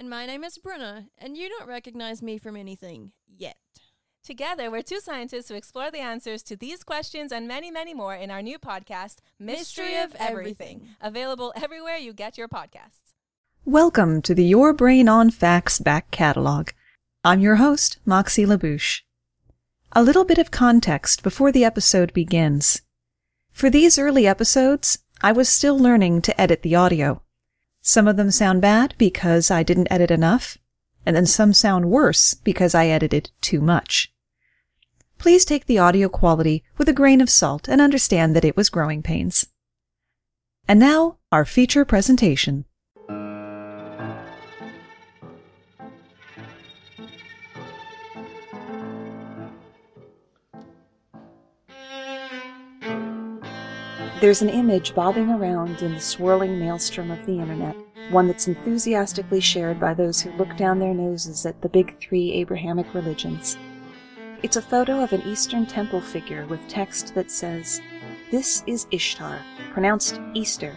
And my name is Bruna, and you don't recognize me from anything yet. Together, we're two scientists who explore the answers to these questions and many, many more in our new podcast, Mystery, of Everything, available everywhere you get your podcasts. Welcome to the Your Brain on Facts back catalog. I'm your host, Moxie LaBouche. A little bit of context before the episode begins. For these early episodes, I was still learning to edit the audio. Some of them sound bad because I didn't edit enough, and then some sound worse because I edited too much. Please take the audio quality with a grain of salt and understand that it was growing pains. And now, our feature presentation. There's an image bobbing around in the swirling maelstrom of the internet, one that's enthusiastically shared by those who look down their noses at the big three Abrahamic religions. It's a photo of an Eastern temple figure with text that says, This is Ishtar, pronounced Easter.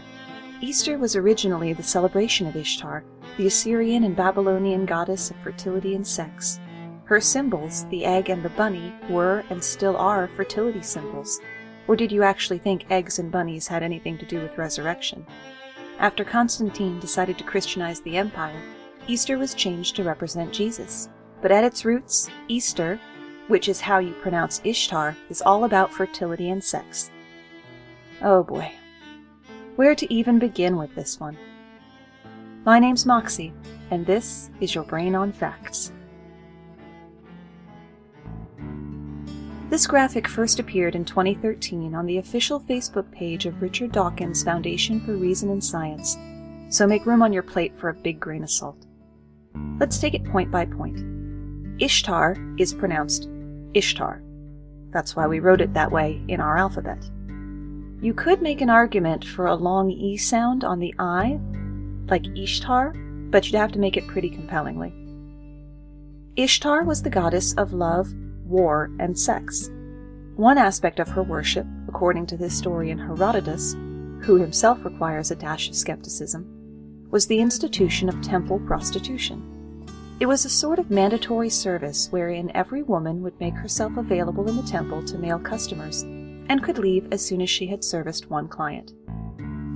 Easter was originally the celebration of Ishtar, the Assyrian and Babylonian goddess of fertility and sex. Her symbols, the egg and the bunny, were and still are fertility symbols. Or did you actually think eggs and bunnies had anything to do with resurrection? After Constantine decided to Christianize the empire, Easter was changed to represent Jesus. But at its roots, Easter, which is how you pronounce Ishtar, is all about fertility and sex. Oh boy. Where to even begin with this one? My name's Moxie, and this is your Brain on Facts. This graphic first appeared in 2013 on the official Facebook page of Richard Dawkins Foundation for Reason and Science, so make room on your plate for a big grain of salt. Let's take it point by point. Ishtar is pronounced Ishtar. That's why we wrote it that way in our alphabet. You could make an argument for a long E sound on the I, like Ishtar, but you'd have to make it pretty compellingly. Ishtar was the goddess of love, war, and sex. One aspect of her worship, according to the historian Herodotus, who himself requires a dash of skepticism, was the institution of temple prostitution. It was a sort of mandatory service wherein every woman would make herself available in the temple to male customers and could leave as soon as she had serviced one client.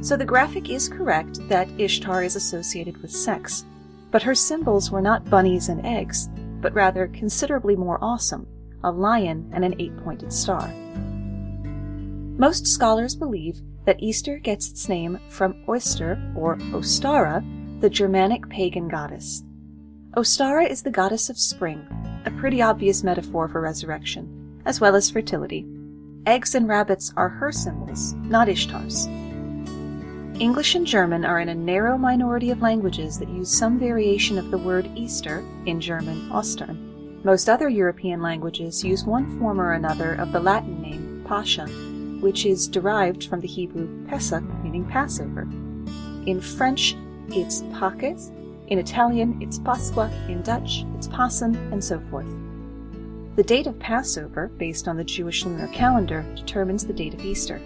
So the graphic is correct that Ishtar is associated with sex, but her symbols were not bunnies and eggs, but rather considerably more awesome a lion, and an eight pointed star. Most scholars believe that Easter gets its name from Eostre or Ostara, the Germanic pagan goddess. Ostara is the goddess of spring, a pretty obvious metaphor for resurrection, as well as fertility. Eggs and rabbits are her symbols, not Ishtar's. English and German are in a narrow minority of languages that use some variation of the word Easter, in German Ostern, most other European languages use one form or another of the Latin name Pascha, which is derived from the Hebrew Pesach, meaning Passover. In French, it's Paques, in Italian, it's Pasqua, in Dutch, it's Pasen, and so forth. The date of Passover, based on the Jewish lunar calendar, determines the date of Easter.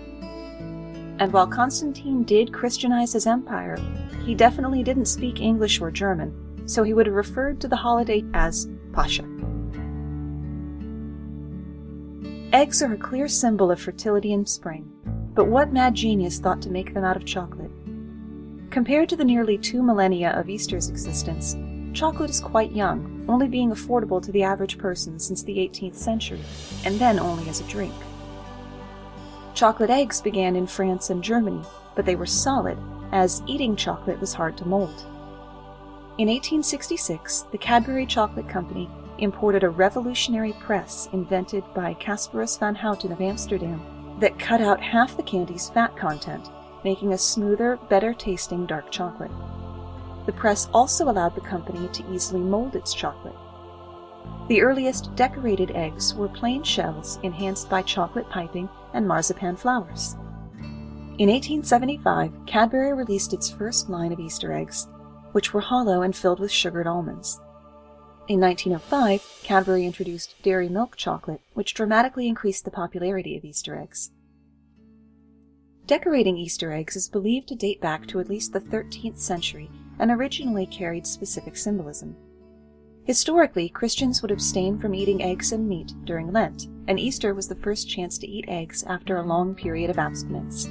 And while Constantine did Christianize his empire, he definitely didn't speak English or German, so he would have referred to the holiday as Pascha. Eggs are a clear symbol of fertility in spring, but what mad genius thought to make them out of chocolate? Compared to the nearly two millennia of Easter's existence, chocolate is quite young, only being affordable to the average person since the 18th century, and then only as a drink. Chocolate eggs began in France and Germany, but they were solid, as eating chocolate was hard to mold. In 1866, the Cadbury Chocolate Company imported a revolutionary press invented by Casparus van Houten of Amsterdam that cut out half the candy's fat content, making a smoother, better tasting dark chocolate. the press also allowed the company to easily mold its chocolate. The earliest decorated eggs were plain shells enhanced by chocolate piping and marzipan flowers. In 1875, Cadbury released its first line of Easter eggs, which were hollow and filled with sugared almonds. In 1905, Cadbury introduced dairy milk chocolate, which dramatically increased the popularity of Easter eggs. Decorating Easter eggs is believed to date back to at least the 13th century and originally carried specific symbolism. Historically, Christians would abstain from eating eggs and meat during Lent, and Easter was the first chance to eat eggs after a long period of abstinence.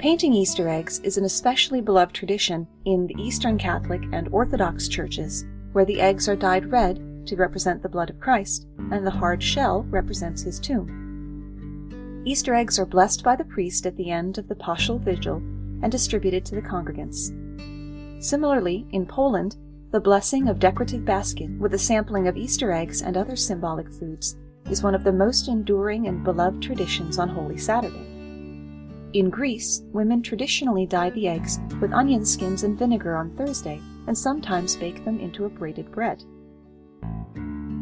Painting Easter eggs is an especially beloved tradition in the Eastern Catholic and Orthodox churches, where the eggs are dyed red to represent the blood of Christ, and the hard shell represents his tomb. Easter eggs are blessed by the priest at the end of the Paschal Vigil and distributed to the congregants. Similarly, in Poland, the blessing of decorative basket with a sampling of Easter eggs and other symbolic foods is one of the most enduring and beloved traditions on Holy Saturday. In Greece, women traditionally dye the eggs with onion skins and vinegar on Thursday and sometimes bake them into a braided bread.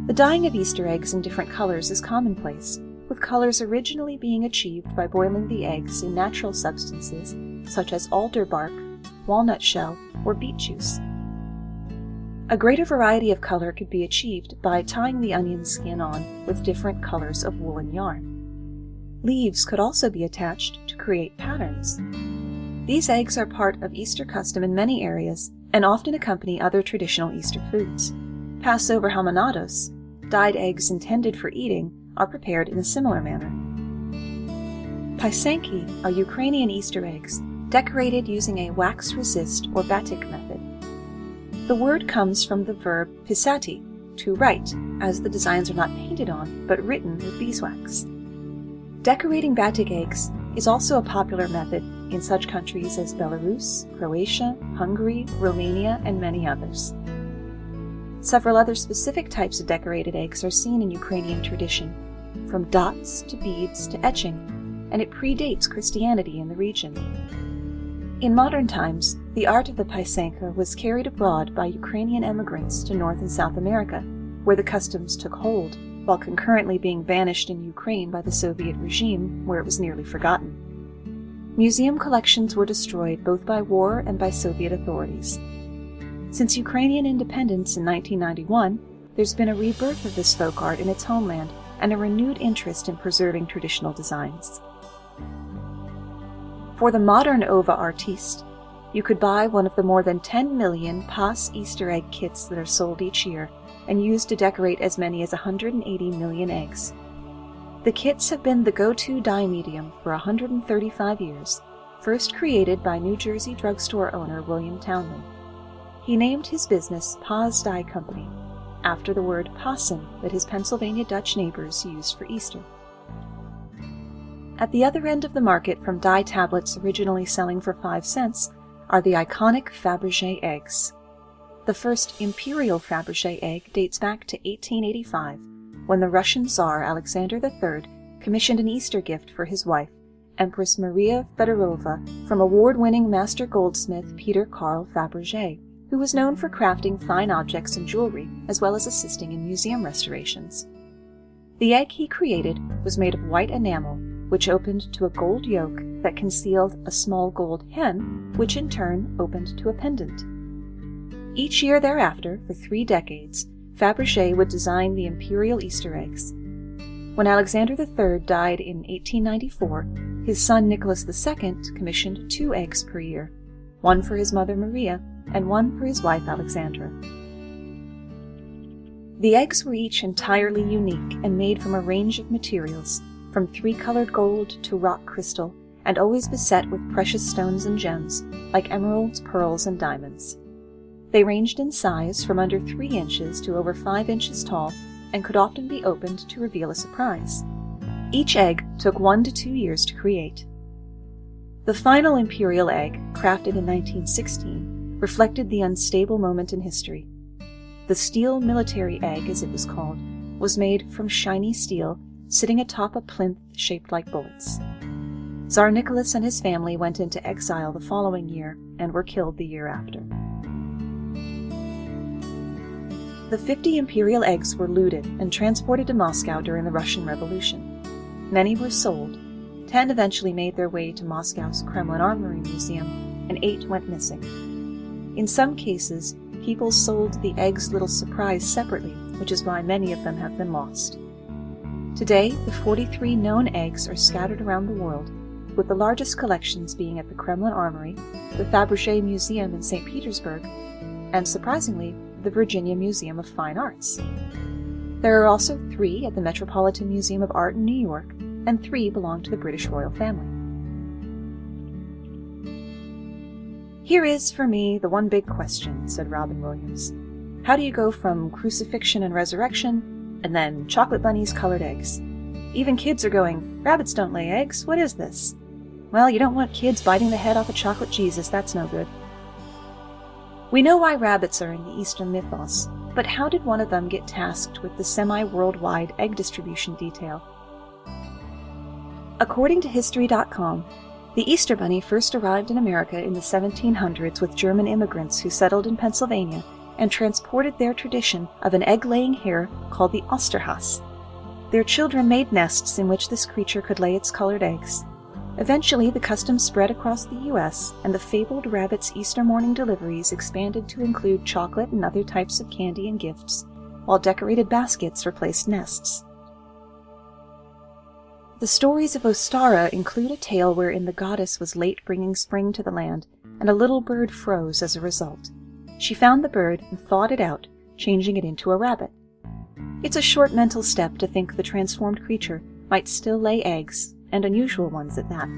The dyeing of Easter eggs in different colors is commonplace, with colors originally being achieved by boiling the eggs in natural substances such as alder bark, walnut shell, or beet juice. A greater variety of color could be achieved by tying the onion skin on with different colors of woolen yarn. Leaves could also be attached create patterns. These eggs are part of Easter custom in many areas and often accompany other traditional Easter foods. Passover haminados, dyed eggs intended for eating, are prepared in a similar manner. Pysanki are Ukrainian Easter eggs, decorated using a wax resist or batik method. The word comes from the verb pisati, to write, as the designs are not painted on, but written with beeswax. Decorating batik eggs is also a popular method in such countries as Belarus, Croatia, Hungary, Romania, and many others. Several other specific types of decorated eggs are seen in Ukrainian tradition, from dots to beads to etching, and it predates Christianity in the region. In modern times, the art of the pysanka was carried abroad by Ukrainian emigrants to North and South America, where the customs took hold, while concurrently being banished in Ukraine by the Soviet regime, where it was nearly forgotten. Museum collections were destroyed both by war and by Soviet authorities. Since Ukrainian independence in 1991, there's been a rebirth of this folk art in its homeland and a renewed interest in preserving traditional designs. For the modern ova artiste, you could buy one of the more than 10 million PAAS Easter egg kits that are sold each year and used to decorate as many as 180 million eggs. The kits have been the go-to dye medium for 135 years, first created by New Jersey drugstore owner William Townley. He named his business PAAS Dye Company, after the word possum that his Pennsylvania Dutch neighbors used for Easter. At the other end of the market from dye tablets originally selling for 5 cents are the iconic Fabergé eggs. The first imperial Fabergé egg dates back to 1885 when the Russian Tsar Alexander III commissioned an Easter gift for his wife, Empress Maria Fedorova, from award-winning master goldsmith Peter Carl Fabergé, who was known for crafting fine objects and jewelry, as well as assisting in museum restorations. The egg he created was made of white enamel, which opened to a gold yolk that concealed a small gold hen, which in turn opened to a pendant. Each year thereafter, for three decades, Fabergé would design the imperial Easter eggs. When Alexander III died in 1894, his son Nicholas II commissioned two eggs per year, one for his mother Maria and one for his wife Alexandra. The eggs were each entirely unique and made from a range of materials, from three-colored gold to rock crystal, and always beset with precious stones and gems, like emeralds, pearls, and diamonds. They ranged in size from under 3 inches to over 5 inches tall and could often be opened to reveal a surprise. Each egg took one to two years to create. The final imperial egg, crafted in 1916, reflected the unstable moment in history. The steel military egg, as it was called, was made from shiny steel sitting atop a plinth shaped like bullets. Tsar Nicholas and his family went into exile the following year and were killed the year after. The 50 imperial eggs were looted and transported to Moscow during the Russian Revolution. Many were sold. Ten eventually made their way to Moscow's Kremlin Armory Museum, and eight went missing. In some cases, people sold the eggs Little Surprise separately, which is why many of them have been lost. Today, the 43 known eggs are scattered around the world, with the largest collections being at the Kremlin Armory, the Fabergé Museum in St. Petersburg, and surprisingly, the Virginia Museum of Fine Arts. There are also three at the Metropolitan Museum of Art in New York, and three belong to the British royal family. Here is, for me, the one big question, said Robin Williams. How do you go from crucifixion and resurrection, and then chocolate bunnies colored eggs? Even kids are going, Rabbits don't lay eggs, what is this? Well, you don't want kids biting the head off a chocolate Jesus, that's no good. We know why rabbits are in the Eastern mythos, but how did one of them get tasked with the semi worldwide egg distribution detail? According to History.com, the Easter Bunny first arrived in America in the 1700s with German immigrants who settled in Pennsylvania and transported their tradition of an egg laying hare called the Osterhase. Their children made nests in which this creature could lay its colored eggs. Eventually, the custom spread across the U.S., and the fabled rabbit's Easter morning deliveries expanded to include chocolate and other types of candy and gifts, while decorated baskets replaced nests. The stories of Ostara include a tale wherein the goddess was late bringing spring to the land, and a little bird froze as a result. She found the bird and thawed it out, changing it into a rabbit. It's a short mental step to think the transformed creature might still lay eggs and unusual ones at that.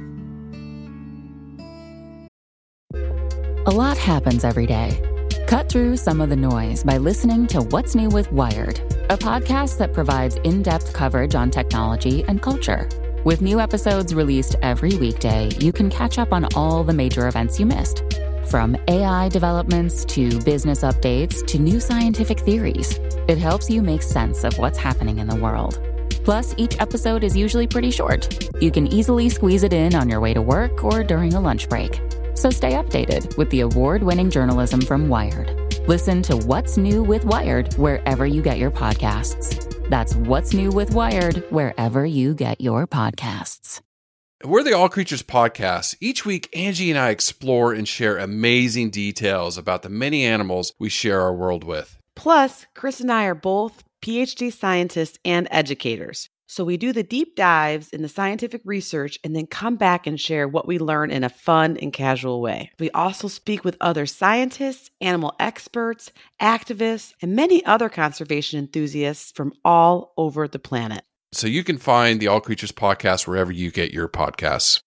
A lot happens every day. Cut through some of the noise by listening to What's New with Wired, a podcast that provides in depth coverage on technology and culture. With new episodes released every weekday, you can catch up on all the major events you missed. From AI developments to business updates to new scientific theories, it helps you make sense of what's happening in the world. Plus, each episode is usually pretty short. You can easily squeeze it in on your way to work or during a lunch break. So stay updated with the award winning journalism from Wired. Listen to What's New with Wired wherever you get your podcasts. That's What's New with Wired wherever you get your podcasts. We're the All Creatures Podcast. Each week, Angie and I explore and share amazing details about the many animals we share our world with. Plus, Chris and I are both PhD scientists and educators. So we do the deep dives in the scientific research and then come back and share what we learn in a fun and casual way. We also speak with other scientists, animal experts, activists, and many other conservation enthusiasts from all over the planet. So you can find the All Creatures podcast wherever you get your podcasts.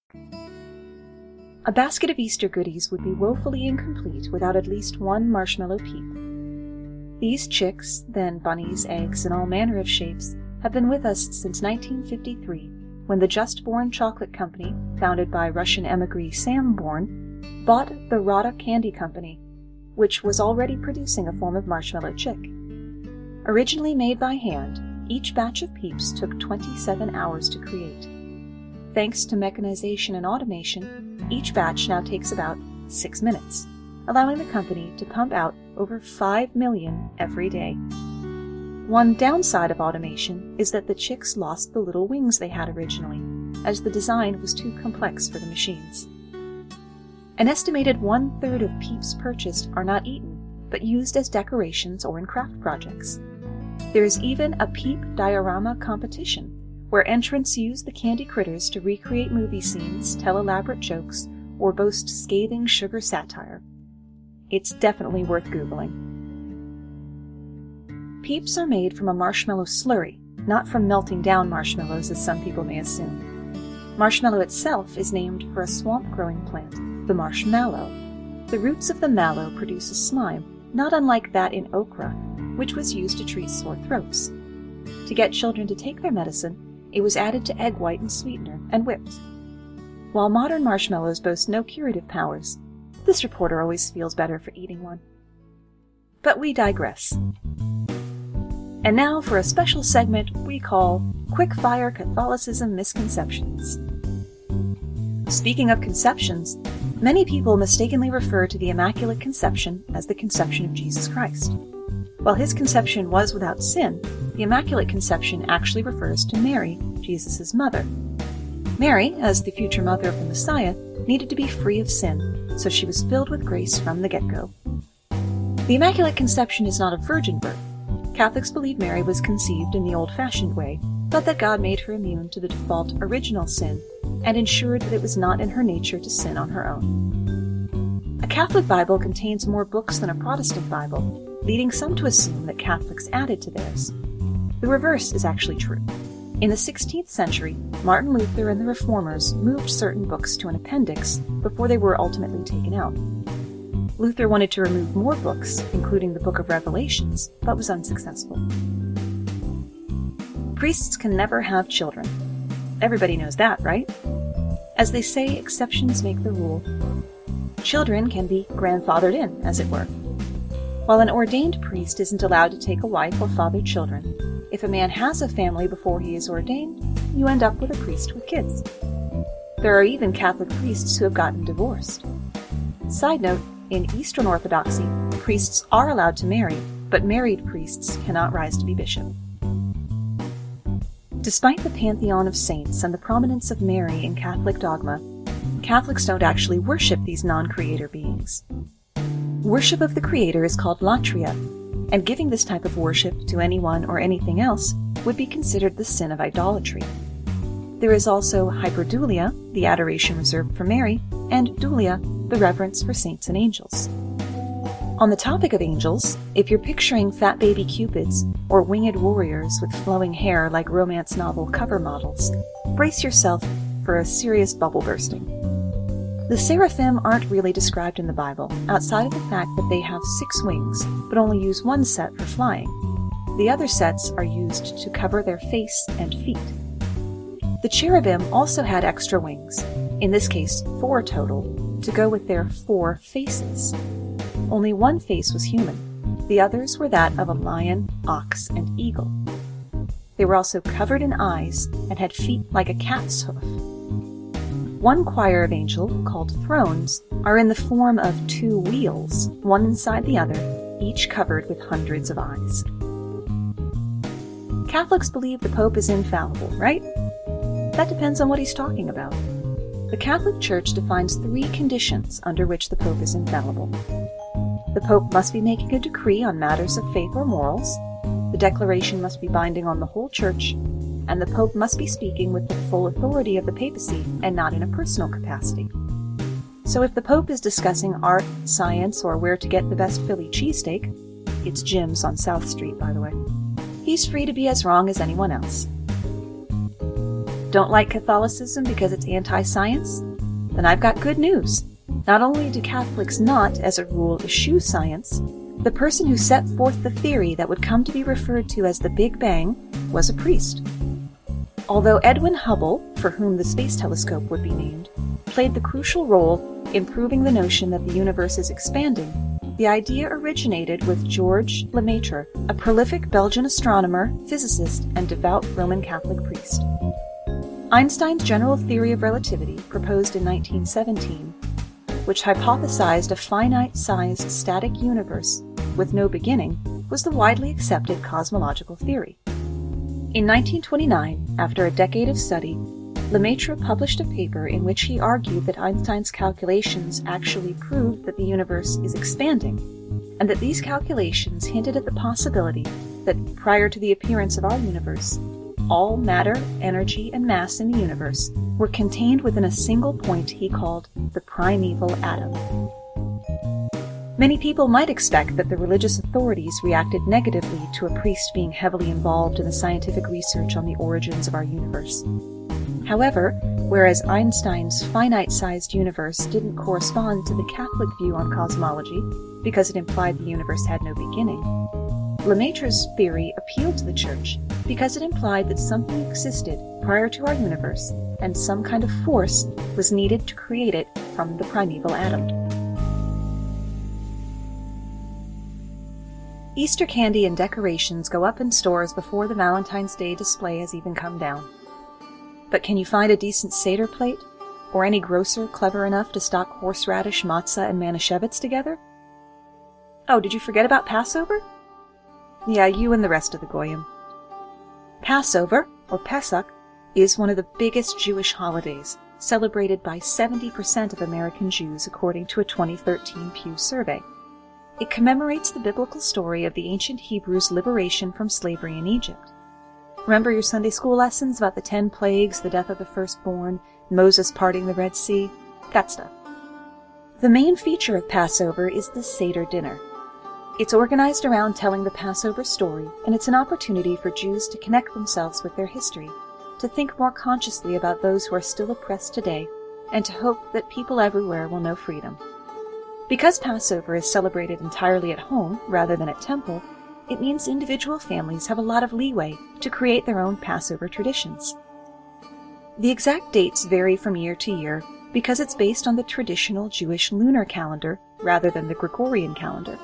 A basket of Easter goodies would be woefully incomplete without at least one marshmallow peep. These chicks, then bunnies, eggs, and all manner of shapes, have been with us since 1953, when the Just Born Chocolate Company, founded by Russian emigree Sam Born, bought the Rodda Candy Company, which was already producing a form of marshmallow chick. Originally made by hand, each batch of peeps took 27 hours to create. Thanks to mechanization and automation, each batch now takes about six minutes, allowing the company to pump out over 5 million every day. One downside of automation is that the chicks lost the little wings they had originally, as the design was too complex for the machines. An estimated one third of peeps purchased are not eaten, but used as decorations or in craft projects. There is even a peep diorama competition, where entrants use the candy critters to recreate movie scenes, tell elaborate jokes, or boast scathing sugar satire. It's definitely worth Googling. Peeps are made from a marshmallow slurry, not from melting down marshmallows as some people may assume. Marshmallow itself is named for a swamp growing plant, the marshmallow. The roots of the mallow produce a slime, not unlike that in okra, which was used to treat sore throats. To get children to take their medicine, it was added to egg white and sweetener and whipped. While modern marshmallows boast no curative powers, this reporter always feels better for eating one. But we digress. And now for a special segment we call Quickfire Catholicism Misconceptions. Speaking of conceptions, many people mistakenly refer to the Immaculate Conception as the conception of Jesus Christ. While his conception was without sin, the Immaculate Conception actually refers to Mary, Jesus' mother. Mary, as the future mother of the Messiah, needed to be free of sin, so she was filled with grace from the get go. The Immaculate Conception is not a virgin birth. Catholics believe Mary was conceived in the old fashioned way, but that God made her immune to the default original sin and ensured that it was not in her nature to sin on her own. A Catholic Bible contains more books than a Protestant Bible, leading some to assume that Catholics added to theirs. The reverse is actually true. In the 16th century, Martin Luther and the Reformers moved certain books to an appendix before they were ultimately taken out. Luther wanted to remove more books, including the Book of Revelations, but was unsuccessful. Priests can never have children. Everybody knows that, right? As they say, exceptions make the rule. Children can be grandfathered in, as it were. While an ordained priest isn't allowed to take a wife or father children, if a man has a family before he is ordained, you end up with a priest with kids. There are even Catholic priests who have gotten divorced. Side note, in Eastern Orthodoxy, priests are allowed to marry, but married priests cannot rise to be bishop. Despite the pantheon of saints and the prominence of Mary in Catholic dogma, Catholics don't actually worship these non creator beings. Worship of the Creator is called latria, and giving this type of worship to anyone or anything else would be considered the sin of idolatry. There is also hyperdulia, the adoration reserved for Mary, and dulia, the reverence for saints and angels. On the topic of angels, if you're picturing fat baby cupids or winged warriors with flowing hair like romance novel cover models, brace yourself for a serious bubble bursting. The seraphim aren't really described in the Bible, outside of the fact that they have six wings, but only use one set for flying. The other sets are used to cover their face and feet. The cherubim also had extra wings, in this case four total, to go with their four faces. Only one face was human, the others were that of a lion, ox, and eagle. They were also covered in eyes and had feet like a cat's hoof. One choir of angel, called thrones, are in the form of two wheels, one inside the other, each covered with hundreds of eyes. Catholics believe the Pope is infallible, right? That depends on what he's talking about. The Catholic Church defines three conditions under which the Pope is infallible. The Pope must be making a decree on matters of faith or morals. The declaration must be binding on the whole Church, and the Pope must be speaking with the full authority of the papacy and not in a personal capacity. So if the Pope is discussing art, science, or where to get the best Philly cheesesteak, it's Jim's on South Street, by the way, he's free to be as wrong as anyone else. Don't like Catholicism because it's anti science? Then I've got good news. Not only do Catholics not, as a rule, eschew science, the person who set forth the theory that would come to be referred to as the Big Bang was a priest. Although Edwin Hubble, for whom the space telescope would be named, played the crucial role in proving the notion that the universe is expanding, the idea originated with Georges Lemaitre, a prolific Belgian astronomer, physicist, and devout Roman Catholic priest. Einstein's general theory of relativity, proposed in 1917, which hypothesized a finite sized static universe with no beginning, was the widely accepted cosmological theory. In 1929, after a decade of study, Lemaitre published a paper in which he argued that Einstein's calculations actually proved that the universe is expanding, and that these calculations hinted at the possibility that prior to the appearance of our universe, all matter, energy, and mass in the universe were contained within a single point he called the primeval atom. Many people might expect that the religious authorities reacted negatively to a priest being heavily involved in the scientific research on the origins of our universe. However, whereas Einstein's finite sized universe didn't correspond to the Catholic view on cosmology because it implied the universe had no beginning, Lemaitre's theory appealed to the Church because it implied that something existed prior to our universe and some kind of force was needed to create it from the primeval atom. Easter candy and decorations go up in stores before the Valentine's Day display has even come down. But can you find a decent Seder plate? Or any grocer clever enough to stock horseradish, matzah, and manischewitz together? Oh, did you forget about Passover? Yeah, you and the rest of the Goyim. Passover, or Pesach, is one of the biggest Jewish holidays, celebrated by 70% of American Jews according to a 2013 Pew survey. It commemorates the biblical story of the ancient Hebrews' liberation from slavery in Egypt. Remember your Sunday school lessons about the ten plagues, the death of the firstborn, Moses parting the Red Sea? That stuff. The main feature of Passover is the Seder dinner. It's organized around telling the Passover story, and it's an opportunity for Jews to connect themselves with their history, to think more consciously about those who are still oppressed today, and to hope that people everywhere will know freedom. Because Passover is celebrated entirely at home rather than at temple, it means individual families have a lot of leeway to create their own Passover traditions. The exact dates vary from year to year because it's based on the traditional Jewish lunar calendar rather than the Gregorian calendar.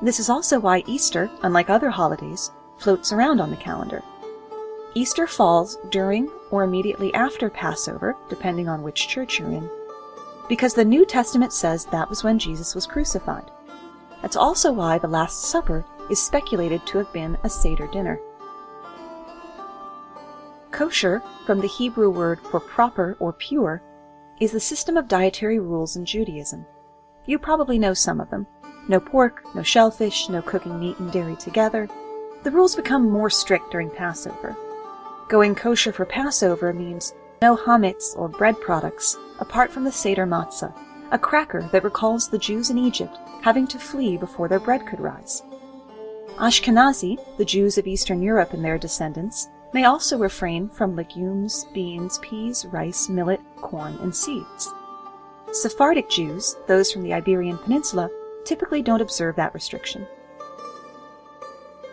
This is also why Easter, unlike other holidays, floats around on the calendar. Easter falls during or immediately after Passover, depending on which church you're in, because the New Testament says that was when Jesus was crucified. That's also why the Last Supper is speculated to have been a Seder dinner. Kosher, from the Hebrew word for proper or pure, is the system of dietary rules in Judaism. You probably know some of them. No pork, no shellfish, no cooking meat and dairy together. The rules become more strict during Passover. Going kosher for Passover means no hametz or bread products apart from the Seder matzah, a cracker that recalls the Jews in Egypt having to flee before their bread could rise. Ashkenazi, the Jews of Eastern Europe and their descendants, may also refrain from legumes, beans, peas, rice, millet, corn, and seeds. Sephardic Jews, those from the Iberian Peninsula, typically don't observe that restriction.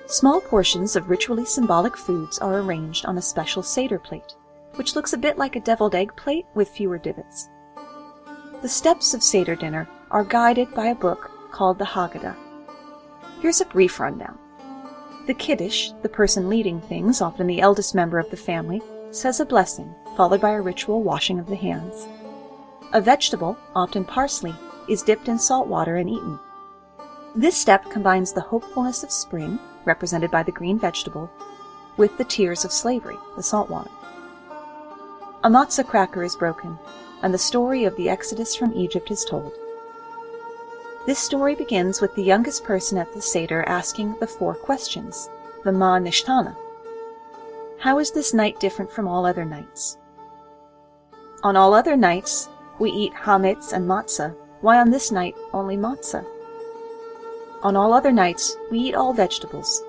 Small portions of ritually symbolic foods are arranged on a special Seder plate, which looks a bit like a deviled egg plate with fewer divots. The steps of Seder dinner are guided by a book called the Haggadah. Here's a brief rundown. The Kiddush, the person leading things, often the eldest member of the family, says a blessing, followed by a ritual washing of the hands. A vegetable, often parsley, is dipped in salt water and eaten. This step combines the hopefulness of spring, represented by the green vegetable, with the tears of slavery, the salt water. A matzah cracker is broken, and the story of the exodus from Egypt is told. This story begins with the youngest person at the Seder asking the four questions, the Ma Nishtana. How is this night different from all other nights? On all other nights, we eat hametz and matzah. Why on this night only matzah? On all other nights, we eat all vegetables.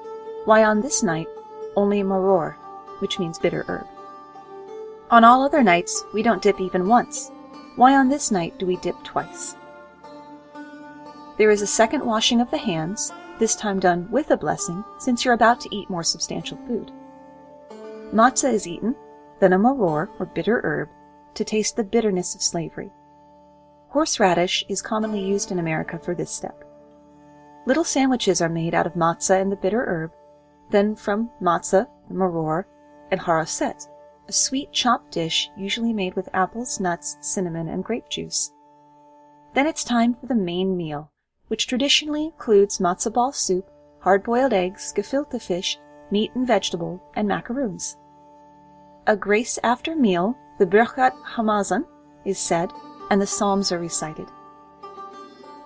Why on this night only maror, which means bitter herb? On all other nights, we don't dip even once. Why on this night do we dip twice? There is a second washing of the hands, this time done with a blessing, since you're about to eat more substantial food. Matzah is eaten, then a maror, or bitter herb, to taste the bitterness of slavery. Horseradish is commonly used in America for this step. Little sandwiches are made out of matzah and the bitter herb, then from matzah, the maror, and haroset, a sweet chopped dish usually made with apples, nuts, cinnamon, and grape juice. Then it's time for the main meal, which traditionally includes matzo ball soup, hard-boiled eggs, gefilte fish, meat and vegetable, and macaroons. A grace after meal, the Birkat Hamazon, is said, and the Psalms are recited.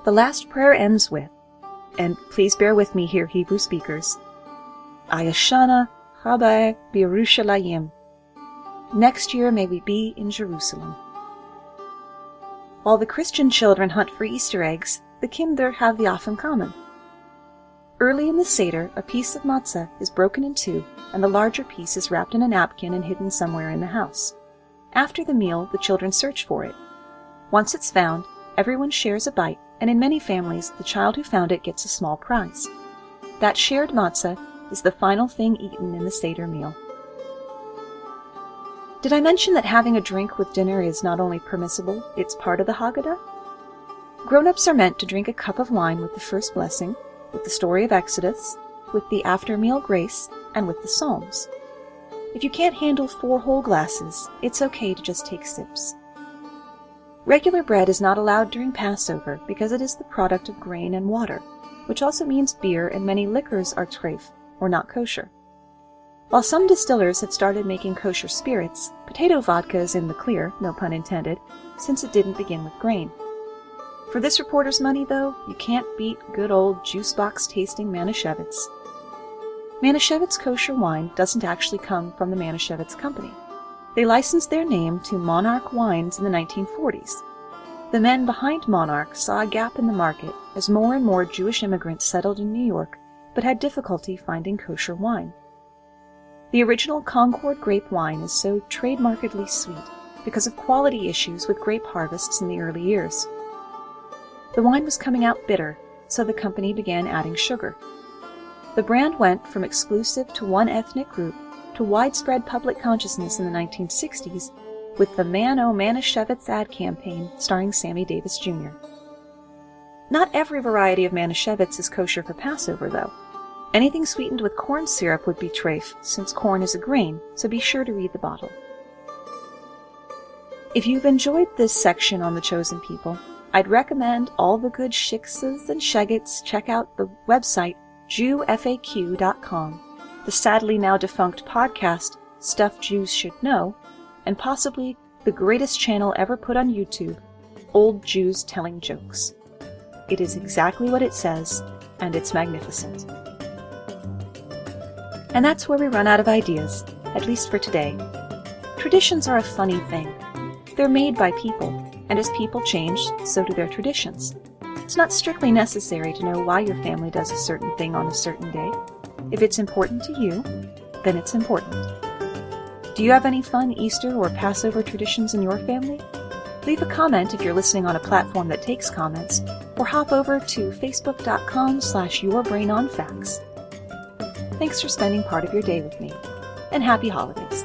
The last prayer ends with, and please bear with me here, Hebrew speakers, Ayashana Habai Birushalayim. Next year may we be in Jerusalem. While the Christian children hunt for Easter eggs, the Kinder have the afikomen. Early in the Seder, a piece of matzah is broken in two, and the larger piece is wrapped in a napkin and hidden somewhere in the house. After the meal, the children search for it. Once it's found, everyone shares a bite, and in many families, the child who found it gets a small prize. That shared matzah is the final thing eaten in the Seder meal. Did I mention that having a drink with dinner is not only permissible, it's part of the Haggadah? Grown-ups are meant to drink a cup of wine with the first blessing, with the story of Exodus, with the after-meal grace, and with the Psalms. If you can't handle four whole glasses, it's okay to just take sips. Regular bread is not allowed during Passover because it is the product of grain and water, which also means beer and many liquors are treif, or not kosher. While some distillers have started making kosher spirits, potato vodka is in the clear, no pun intended, since it didn't begin with grain. For this reporter's money, though, you can't beat good old juice box tasting Manischewitz. Manischewitz kosher wine doesn't actually come from the Manischewitz company. They licensed their name to Monarch Wines in the 1940s. The men behind Monarch saw a gap in the market as more and more Jewish immigrants settled in New York but had difficulty finding kosher wine. The original Concord grape wine is so trademarkedly sweet because of quality issues with grape harvests in the early years. The wine was coming out bitter, so the company began adding sugar. The brand went from exclusive to one ethnic group to widespread public consciousness in the 1960s with the Man O Manischewitz ad campaign starring Sammy Davis Jr. Not every variety of Manischewitz is kosher for Passover, though. Anything sweetened with corn syrup would be treif, since corn is a grain, so be sure to read the bottle. If you've enjoyed this section on the chosen people, I'd recommend all the good shiksas and shegets check out the website JewFAQ.com, the sadly now defunct podcast Stuff Jews Should Know, and possibly the greatest channel ever put on YouTube, Old Jews Telling Jokes. It is exactly what it says, and it's magnificent. And that's where we run out of ideas, at least for today. Traditions are a funny thing. They're made by people, and as people change, so do their traditions. It's not strictly necessary to know why your family does a certain thing on a certain day. If it's important to you, then it's important. Do you have any fun Easter or Passover traditions in your family? Leave a comment if you're listening on a platform that takes comments, or hop over to facebook.com slash yourbrainonfacts. Thanks for spending part of your day with me, and happy holidays.